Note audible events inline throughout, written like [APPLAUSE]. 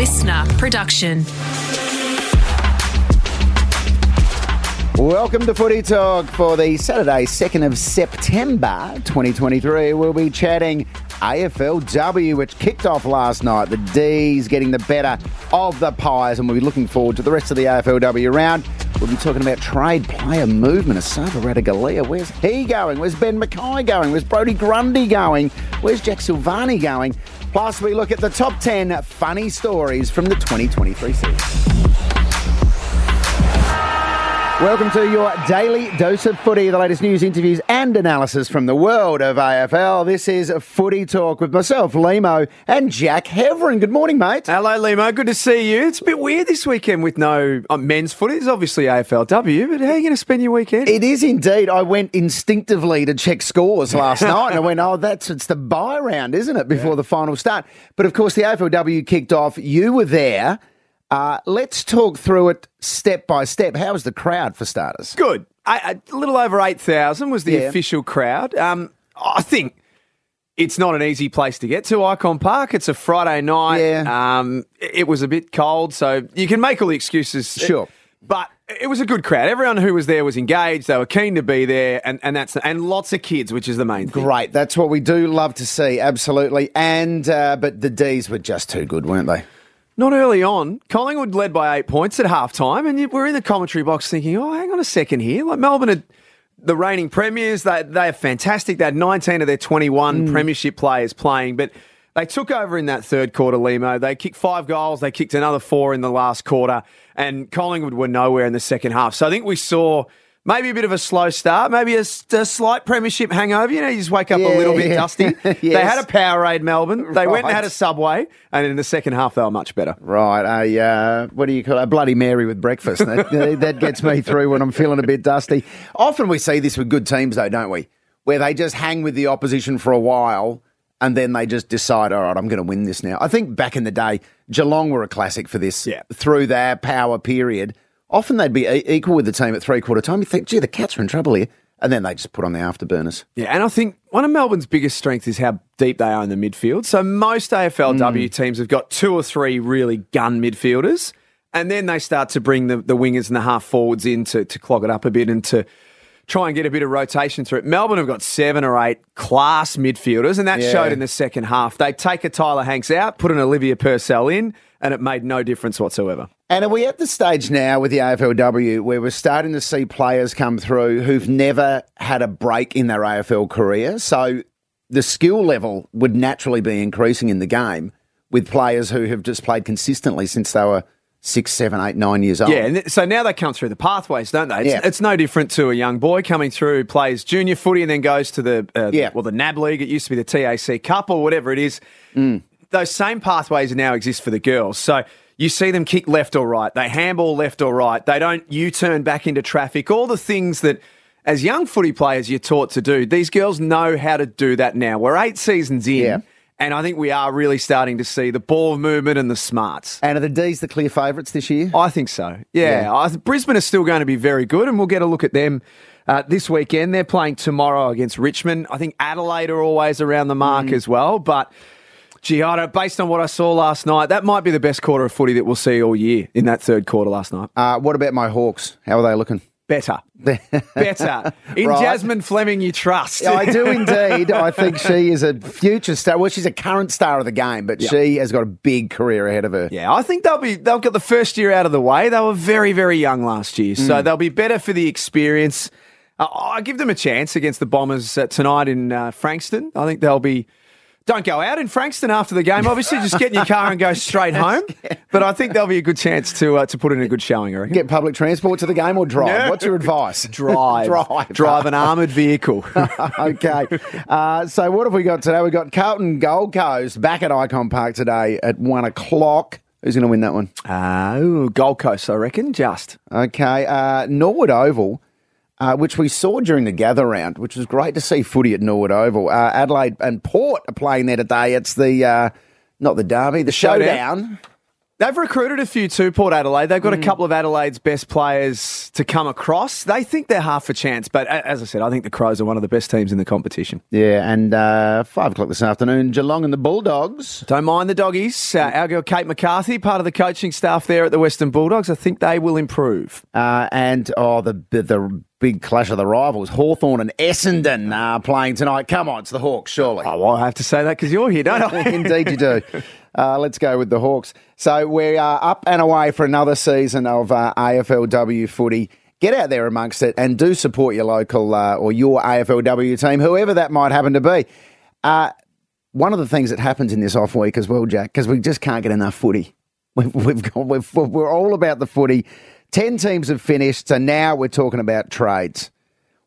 LiSTNR production. Welcome to Footy Talk for the Saturday, 2nd of September 2023. We'll be chatting AFLW, which kicked off last night. The D's getting the better of the Pies, and we'll be looking forward to the rest of the AFLW round. We'll be talking about trade player movement. Esava Ratugolea, where's he going? Where's Ben McKay going? Where's Brodie Grundy going? Where's Jack Silvagni going? Plus, we look at the top 10 funny stories from the 2023 season. Welcome to your daily dose of footy, the latest news, interviews, and analysis from the world of AFL. This is Footy Talk with myself, Lehmo, and Jack Heverin. Good morning, mate. Hello, Lehmo. Good to see you. It's a bit weird this weekend with no uh, men's footy. It's obviously AFLW, but how are you going to spend your weekend? It is indeed. I went instinctively to check scores last [LAUGHS] night, and I went, "Oh, that's it's the bye round, isn't it?" Before the final start. But of course, the AFLW kicked off. You were there. Uh, let's talk through it step by step. How was the crowd for starters? Good. A, a little over 8,000 was the Yeah. official crowd. Um, I think it's not an easy place to get to, Ikon Park. It's a Friday night. Yeah. Um, it was a bit cold, so you can make all the excuses. Sure. But it was a good crowd. Everyone who was there was engaged. They were keen to be there, and, and that's and lots of kids, which is the main thing. Great. That's what we do love to see. Absolutely. And uh, but the D's were just too good, weren't they? Not early on. Collingwood led by eight points at halftime, and we're in the commentary box thinking, oh, hang on a second here. Like Melbourne had the reigning premiers, they, they are fantastic. They had 19 of their 21 mm. premiership players playing, but they took over in that third quarter, Lehmo. They kicked five goals, they kicked another four in the last quarter, and Collingwood were nowhere in the second half. So I think we saw. Maybe a bit of a slow start, maybe a slight premiership hangover. You know, you just wake up Yeah, a little bit yeah. dusty. [LAUGHS] They had a Powerade, Melbourne. They went and had a Subway, and in the second half, they were much better. Right. A uh, what do you call it? A Bloody Mary with breakfast. [LAUGHS] That, that gets me through when I'm feeling a bit dusty. Often we see this with good teams, though, don't we? Where they just hang with the opposition for a while. And then they just decide, all right, I'm going to win this now. I think back in the day, Geelong were a classic for this. Yeah. Through their power period, often they'd be equal with the team at three quarter time. You think, gee, the Cats are in trouble here, and then they just put on the afterburners. Yeah, and I think one of Melbourne's biggest strengths is how deep they are in the midfield. So most AFLW Mm. teams have got two or three really gun midfielders, and then they start to bring the, the wingers and the half forwards in to, to clog it up a bit and to try and get a bit of rotation through it. Melbourne have got seven or eight class midfielders, and that Yeah. showed in the second half. They take a Tyler Hanks out, put an Olivia Purcell in, and it made no difference whatsoever. And are we at the stage now with the AFLW where we're starting to see players come through who've never had a break in their AFL career? So the skill level would naturally be increasing in the game with players who have just played consistently since they were six, seven, eight, nine years old. Yeah, and so now they come through the pathways, don't they? It's, Yeah. it's no different to a young boy coming through, plays junior footy, and then goes to the uh, Yeah. well, the NAB League. It used to be the TAC Cup or whatever it is. Mm. Those same pathways now exist for the girls. So you see them kick left or right. They handball left or right. They don't U-turn back into traffic. All the things that. As young footy players, you're taught to do. These girls know how to do that now. We're eight seasons in, Yeah. And I think we are really starting to see the ball movement and the smarts. And are the D's the clear favourites this year? I think so. Yeah, Yeah. Th- Brisbane is still going to be very good, and we'll get a look at them uh, this weekend. They're playing tomorrow against Richmond. I think Adelaide are always around the mark Mm. as well, but. Gee, I don't- based on what I saw last night, that might be the best quarter of footy that we'll see all year in that third quarter last night. Uh, what about my Hawks? How are they looking? Better. [LAUGHS] Better. In Right. Jasmine Fleming, you trust. I do [LAUGHS] indeed. I think she is a future star. Well, she's a current star of the game, but she has got a big career ahead of her. Yeah, I think they'll be they'll get the first year out of the way. They were very very young last year, Mm. so they'll be better for the experience. Uh, I give them a chance against the Bombers uh, tonight in uh, Frankston. I think they'll be. Don't go out in Frankston after the game. Obviously, just get in your car and go straight [LAUGHS] home. But I think there'll be a good chance to uh, to put in a good showing. I reckon. Get public transport to the game or drive? No. What's your advice? [LAUGHS] Drive, [LAUGHS] drive. drive an armoured vehicle. okay. Uh, so what have we got today? We've got Carlton Gold Coast back at Ikon Park today at one o'clock. Who's going to win that one? uh, ooh, Gold Coast, I reckon. Just Okay. Uh, Norwood Oval, uh, which we saw during the gather round, which was great to see footy at Norwood Oval. Uh, Adelaide and Port are playing there today. It's the, uh, not the derby, the showdown. showdown. They've recruited a few too, Port Adelaide. They've got Mm. a couple of Adelaide's best players to come across. They think they're half a chance, but as I said, I think the Crows are one of the best teams in the competition. Yeah, and uh, five o'clock this afternoon, Geelong and the Bulldogs. Don't mind the doggies. Uh, our girl Kate McCarthy, part of the coaching staff there at the Western Bulldogs. I think they will improve. Uh, and oh, the the big clash of the rivals, Hawthorn and Essendon uh, playing tonight. Come on, it's the Hawks, surely. Oh, well, I have to say that because you're here, don't I? Indeed, you do. [LAUGHS] Uh, let's go with the Hawks. So we are up and away for another season of uh, AFLW footy. Get out there amongst it and do support your local uh, or your AFLW team, whoever that might happen to be. Uh, one of the things that happens in this off week as well, Jack, because we just can't get enough footy. [LAUGHS] We've, we've got, we've, we're all about the footy. Ten teams have finished, so now we're talking about trades.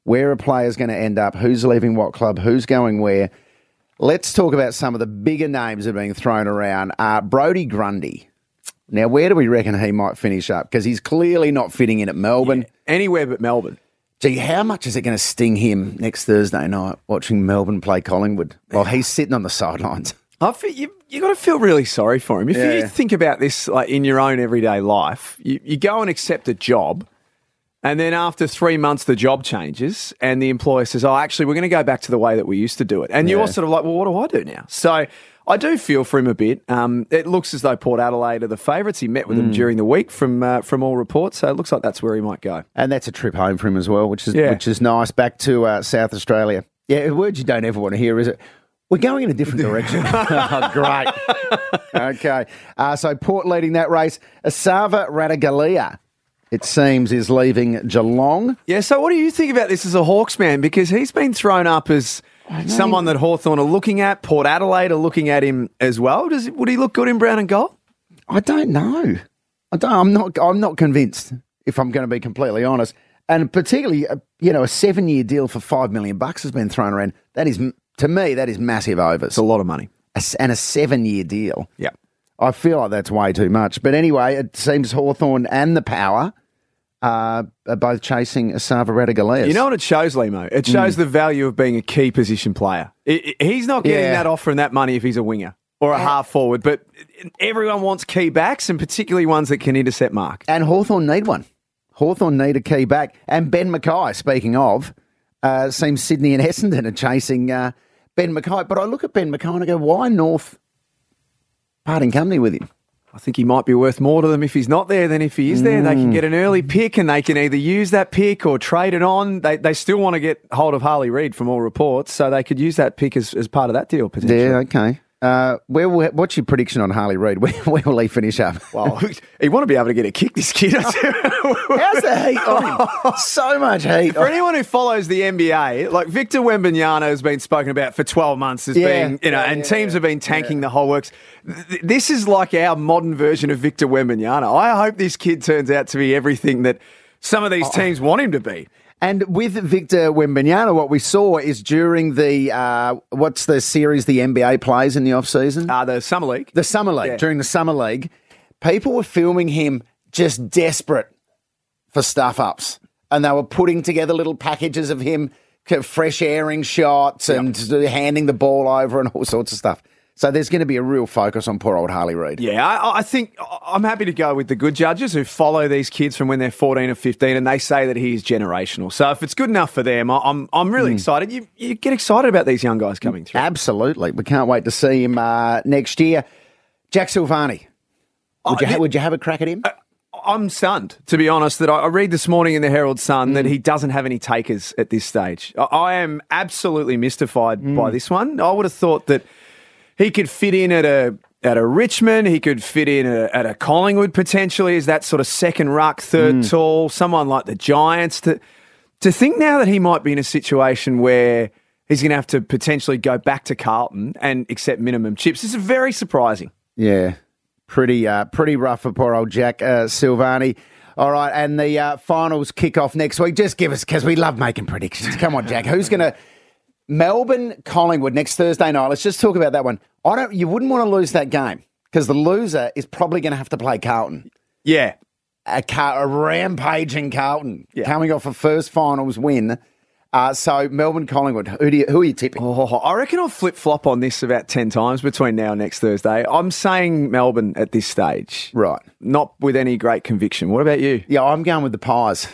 Where are players going to end up? Who's leaving what club? Who's going where? Let's talk about some of the bigger names that are being thrown around. Uh, Brodie Grundy. Now, where do we reckon he might finish up? Because he's clearly not fitting in at Melbourne. Anywhere but Melbourne. Gee, how much is it going to sting him next Thursday night watching Melbourne play Collingwood while he's sitting on the sidelines? I feel you you got to feel really sorry for him. If Yeah. you think about this like in your own everyday life, you, you go and accept a job, and then after three months the job changes, and the employer says, "Oh, actually, we're going to go back to the way that we used to do it," and Yeah. you're sort of like, "Well, what do I do now?" So. I do feel for him a bit. Um, it looks as though Port Adelaide are the favourites. He met with Mm. them during the week from uh, from all reports, so it looks like that's where he might go. And that's a trip home for him as well, which is Yeah. which is nice. Back to uh, South Australia. Yeah, a word you don't ever want to hear is it. We're going in a different direction. oh, [LAUGHS] [LAUGHS] great. Okay. Uh, so Port leading that race. Esava Ratugolea, it seems, is leaving Geelong. Yeah, so what do you think about this as a Hawks man? Because he's been thrown up as someone that Hawthorn are looking at, Port Adelaide are looking at him as well. Does Would he look good in brown and gold? I don't know. I don't. I'm not. I'm not convinced. If I'm going to be completely honest, and particularly, uh, you know, a seven-year deal for five million bucks has been thrown around. That is, to me, that is massive overs. It's a lot of money. And a seven-year deal. Yeah. I feel like that's way too much. But anyway, it seems Hawthorn and the Power uh, are both chasing Esava Ratugoleas. You know what it shows, Lehmo? It shows the value of being a key position player. I- I- he's not getting Yeah. that offer and that money if he's a winger or a half forward, but everyone wants key backs and particularly ones that can intercept mark. and Hawthorn need one. Hawthorn need a key back. And Ben McKay, speaking of, uh, seems Sydney and Essendon are chasing uh, Ben McKay. But I look at Ben McKay and I go, why North parting company with him? I think he might be worth more to them if he's not there than if he is there. They can hmm. get an early pick and they can either use that pick or trade it on. They, they still want to get hold of Harley Reid from all reports, so they could use that pick as, as part of that deal potentially. Yeah, okay. Uh, where will, what's your prediction on Harley Reid? [LAUGHS] Where, where will he finish up? [LAUGHS] Well, he want to be able to get a kick, this kid. [LAUGHS] How's the heat on him? So much heat. For anyone who follows the NBA, like Victor Wembanyama has been spoken about for 12 months as Yeah. being, you know, Yeah, and yeah, teams have been tanking the whole works. This is like our modern version of Victor Wembanyama. I hope this kid turns out to be everything that some of these teams want him to be. And with Victor Wembanyama, what we saw is during the uh, what's the series the NBA plays in the off season? Uh, the Summer League. the summer league. Yeah. During the summer league, people were filming him just desperate for stuff ups, and they were putting together little packages of him fresh airing shots and handing the ball over and all sorts of stuff. So there's going to be a real focus on poor old Harley Reid. Yeah, I, I think I'm happy to go with the good judges who follow these kids from when they're 14 or 15, and they say that he is generational. So if it's good enough for them, I- I'm I'm really Hmm. excited. You you get excited about these young guys coming through. Absolutely, we can't wait to see him uh, next year. Jack Silvagni, would, you ha- would you have a crack at him? I'm stunned, to be honest, that I, read this morning in the Herald Sun Mm. that he doesn't have any takers at this stage. I, I am absolutely mystified Mm. by this one. I would have thought that he could fit in at a at a Richmond, he could fit in at a, at a Collingwood potentially as that sort of second ruck, third Mm. tall, someone like the Giants. To to think now that he might be in a situation where he's going to have to potentially go back to Carlton and accept minimum chips is very surprising. Yeah, pretty uh, pretty rough for poor old Jack uh, Silvagni. All right, and the uh, finals kick off next week. Just give us because we love making predictions. Come on, Jack. Who's going to Melbourne Collingwood next Thursday night? Let's just talk about that one. I don't. You wouldn't want to lose that game because the loser is probably going to have to play Carlton. Yeah, A, car, a rampaging Carlton Yeah. coming off a first finals win Uh, so Melbourne Collingwood, who, do you, who are you tipping? Oh, I reckon I'll flip flop on this about 10 times between now and next Thursday. I'm saying Melbourne at this stage. Right. Not with any great conviction. What about you? Yeah, I'm going with the Pies.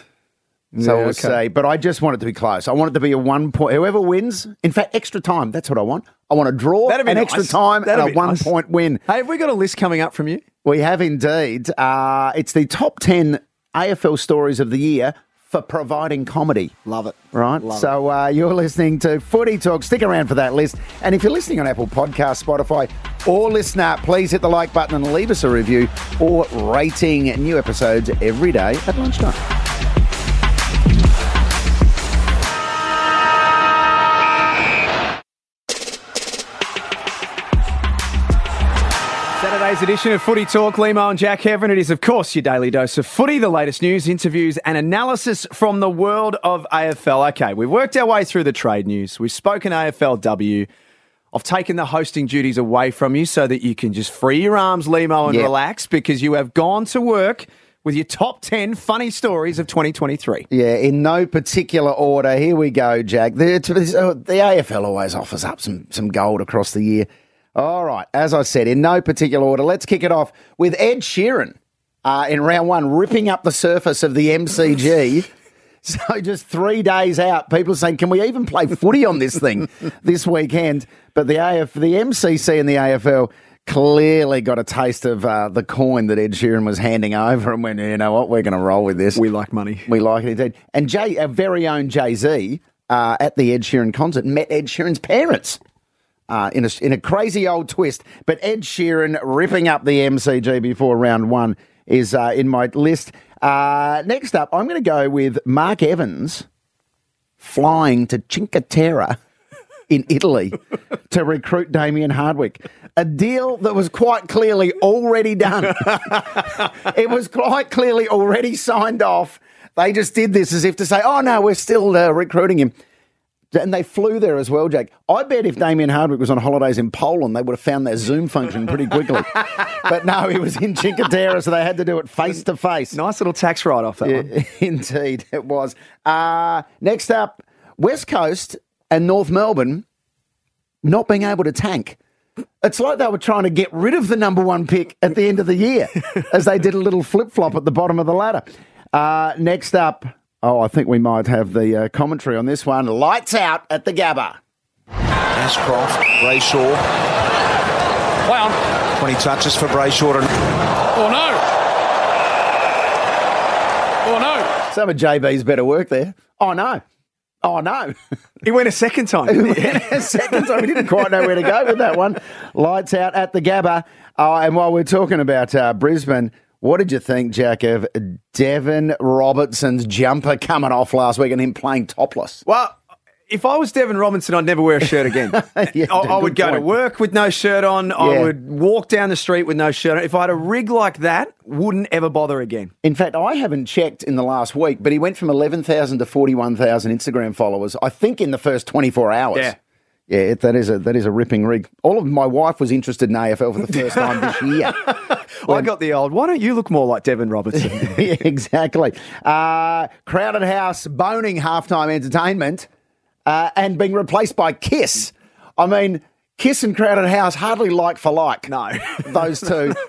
So Yeah, we'll okay. say, but I just want it to be close. I want it to be a one point. Whoever wins, in fact, extra time. That's what I want. I want a draw, an nice. extra time, That'd and a one nice. point win. Hey, have we got a list coming up from you? We have indeed. Uh, it's the top 10 AFL stories of the year for providing comedy. Love it. Right. Love so uh, you're listening to Footy Talk. Stick around for that list. And if you're listening on Apple Podcasts, Spotify, or LiSTNR, please hit the like button and leave us a review or rating. New episodes every day at lunchtime. Saturday's edition of Footy Talk, Lehmo and Jack Heverin. It is, of course, your daily dose of footy, the latest news, interviews, and analysis from the world of AFL. Okay, we've worked our way through the trade news. We've spoken AFLW. I've taken the hosting duties away from you so that you can just free your arms, Lehmo, and Yep. relax because you have gone to work with your top 10 funny stories of 2023. Yeah, in no particular order. Here we go, Jack. The, uh, the AFL always offers up some, some gold across the year. All right, as I said, in no particular order, let's kick it off with Ed Sheeran uh, in round one, ripping up the surface of the MCG. [LAUGHS] So just three days out, people are saying, "Can we even play footy on this thing [LAUGHS] this weekend?" But the AF, the MCC, and the AFL clearly got a taste of uh, the coin that Ed Sheeran was handing over, and went, "You know what? We're going to roll with this." We like money. We like it indeed. And Jay, our very own Jay Z, uh, at the Ed Sheeran concert, met Ed Sheeran's parents. Uh, in a in a crazy old twist, but Ed Sheeran ripping up the MCG before round one is uh, in my list. Uh, next up, I'm going to go with Mark Evans flying to Cinque Terre in Italy [LAUGHS] to recruit Damien Hardwick. A deal that was quite clearly already done. [LAUGHS] it was quite clearly already signed off. They just did this as if to say, oh, no, we're still uh, recruiting him. And they flew there as well, Jack. I bet if Damien Hardwick was on holidays in Poland, they would have found their Zoom function pretty quickly. [LAUGHS] but no, he was in Cinque Terre, so they had to do it face to face. Nice little tax write off that one. [LAUGHS] Indeed, it was. Uh, next up, West Coast and North Melbourne not being able to tank. It's like they were trying to get rid of the number one pick at the end of the year as they did a little flip flop at the bottom of the ladder. Uh, next up, oh, I think we might have the uh, commentary on this one. Lights out at the Gabba. Ashcroft, Brayshaw. Wow. 20 touches for Brayshaw. And Oh no. Oh no. Some of JB's better work there. Oh, no. Oh, no. [LAUGHS] He went a second time. didn't [LAUGHS] he? Second time, we didn't quite know where to go with that one. Lights out at the Gabba. Oh, and while we're talking about uh, Brisbane, what did you think, Jack, of Deven Robertson's jumper coming off last week and him playing topless? Well, if I was Devon Robinson, I'd never wear a shirt again. [LAUGHS] Yeah, I, I would go to work with no shirt on. I would walk down the street with no shirt on. If I had a rig like that, wouldn't ever bother again. In fact, I haven't checked in the last week, but he went from 11,000 to 41,000 Instagram followers, I think, in the first 24 hours. Yeah. Yeah, it, that is a that is a ripping rig. All of my wife was interested in AFL for the first time this year. [LAUGHS] I got the old, why don't you look more like Deven Robertson? [LAUGHS] exactly. Uh, crowded house, boning halftime entertainment, uh, and being replaced by Kiss. I mean, Kiss and Crowded House hardly like for like. No. [LAUGHS] those two. [LAUGHS]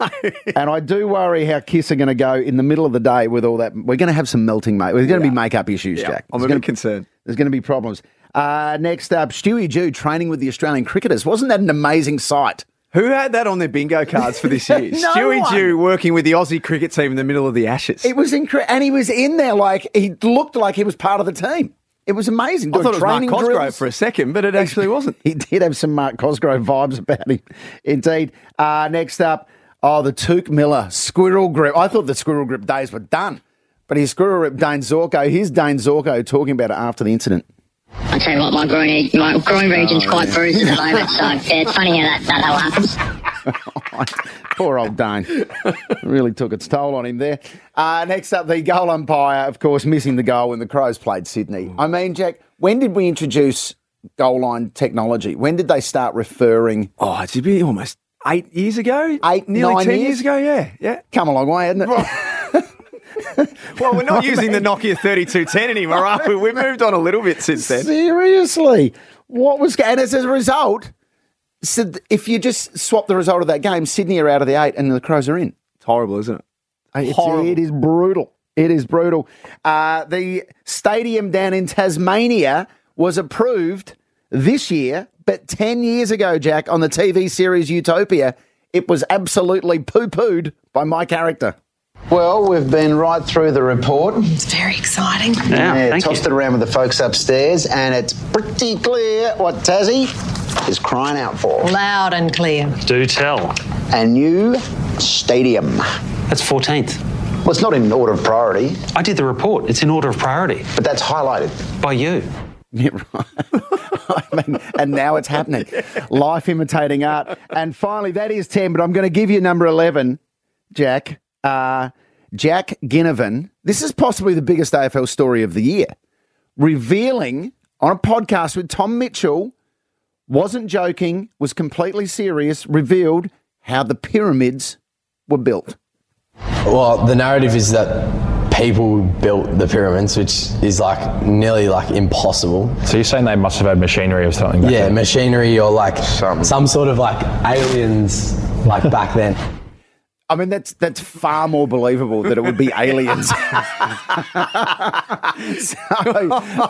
And I do worry how Kiss are going to go in the middle of the day with all that. We're going to have some melting, mate. There's going to be makeup issues, Jack. I'm a gonna- bit concerned. There's going to be problems. Uh, next up, Stewie Dew training with the Australian cricketers. Wasn't that an amazing sight? Who had that on their bingo cards for this year? [LAUGHS] No Stewie one. Dew working with the Aussie cricket team in the middle of the Ashes. It was incredible. And he was in there like he looked like he was part of the team. It was amazing. I thought it was Mark Cosgrove drills. for a second, but it actually [LAUGHS] wasn't. He did have some Mark Cosgrove vibes about him, indeed. Uh, next up, oh, the Touk Miller squirrel grip. I thought the squirrel grip days were done, but his squirrel grip Dayne Zorko. Here's Dayne Zorko talking about it after the incident. I tell you what, my groin, my groin region's quite bruised at the moment, so [LAUGHS] yeah, it's funny how that, that all happens. [LAUGHS] Poor old Dayne. really took its toll on him there. Uh, next up, the goal umpire, of course, missing the goal when the Crows played Sydney. I mean, Jack, when did we introduce goal line technology? When did they start referring? Oh, it's been almost eight years ago? Eight, nearly nine 10 years? years ago, yeah. Yeah. Come a long way, hasn't it? [LAUGHS] [LAUGHS] Well, we're not using the Nokia 3210 anymore, are we? We've moved on a little bit since then. Seriously, what was and as a result? So if you just swap the result of that game, Sydney are out of the eight and the Crows are in. It's horrible, isn't it? It's- Horrible. it is brutal. It is brutal. Uh, the stadium down in Tasmania was approved this year, but 10 years ago, Jack, on the TV series Utopia, it was absolutely poo pooed by my character. Well, we've been right through the report. It's very exciting. Yeah, tossed it around with the folks upstairs, and it's pretty clear what Tassie is crying out for. Loud and clear. Do tell. A new stadium. That's 14th. Well, it's not in order of priority, I did the report. It's in order of priority but that's highlighted. by you. [LAUGHS] Yeah, right. [LAUGHS] I mean, and now it's happening. Life imitating art. And finally, that is 10, but I'm going to give you number 11, Jack. Uh, Jack Ginnivan. This is possibly the biggest AFL story of the year. Revealing on a podcast with Tom Mitchell, wasn't joking, was completely serious, revealed how the pyramids were built. Well, the narrative is that people built the pyramids, which is like nearly like impossible. So you're saying they must have had machinery or something? Back Yeah, then? machinery or like some sort of like aliens like back then. [LAUGHS] I mean, that's that's far more believable that it would be [LAUGHS] aliens. [LAUGHS] so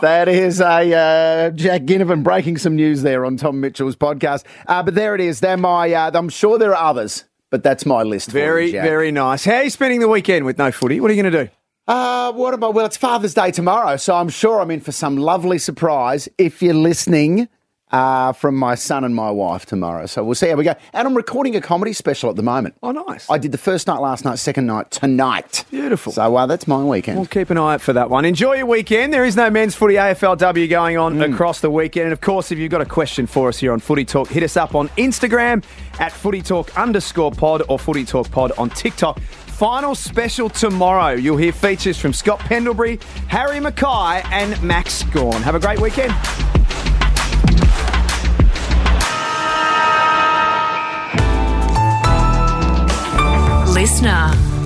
that is a uh, Jack Ginnivan breaking some news there on Tom Mitchell's podcast. Uh, but there it is. They're my. Uh, I'm sure there are others, but that's my list. for Very, you, very nice. How are you spending the weekend with no footy? What are you going to do? Uh, what about? Well, it's Father's Day tomorrow, so I'm sure I'm in for some lovely surprise. If you're listening. Uh, from my son and my wife tomorrow. So we'll see how we go. And I'm recording a comedy special at the moment. Oh, nice. I did the first night last night, second night tonight. Beautiful. So uh, that's my weekend. We'll keep an eye out for that one. Enjoy your weekend. There is no men's footy AFLW going on across the weekend. And of course, if you've got a question for us here on Footy Talk, hit us up on Instagram at Footy Talk underscore pod or Footy Talk pod on TikTok. Final special tomorrow. You'll hear features from Scott Pendlebury, Harry McKay, and Max Gawn. Have a great weekend. LiSTNR.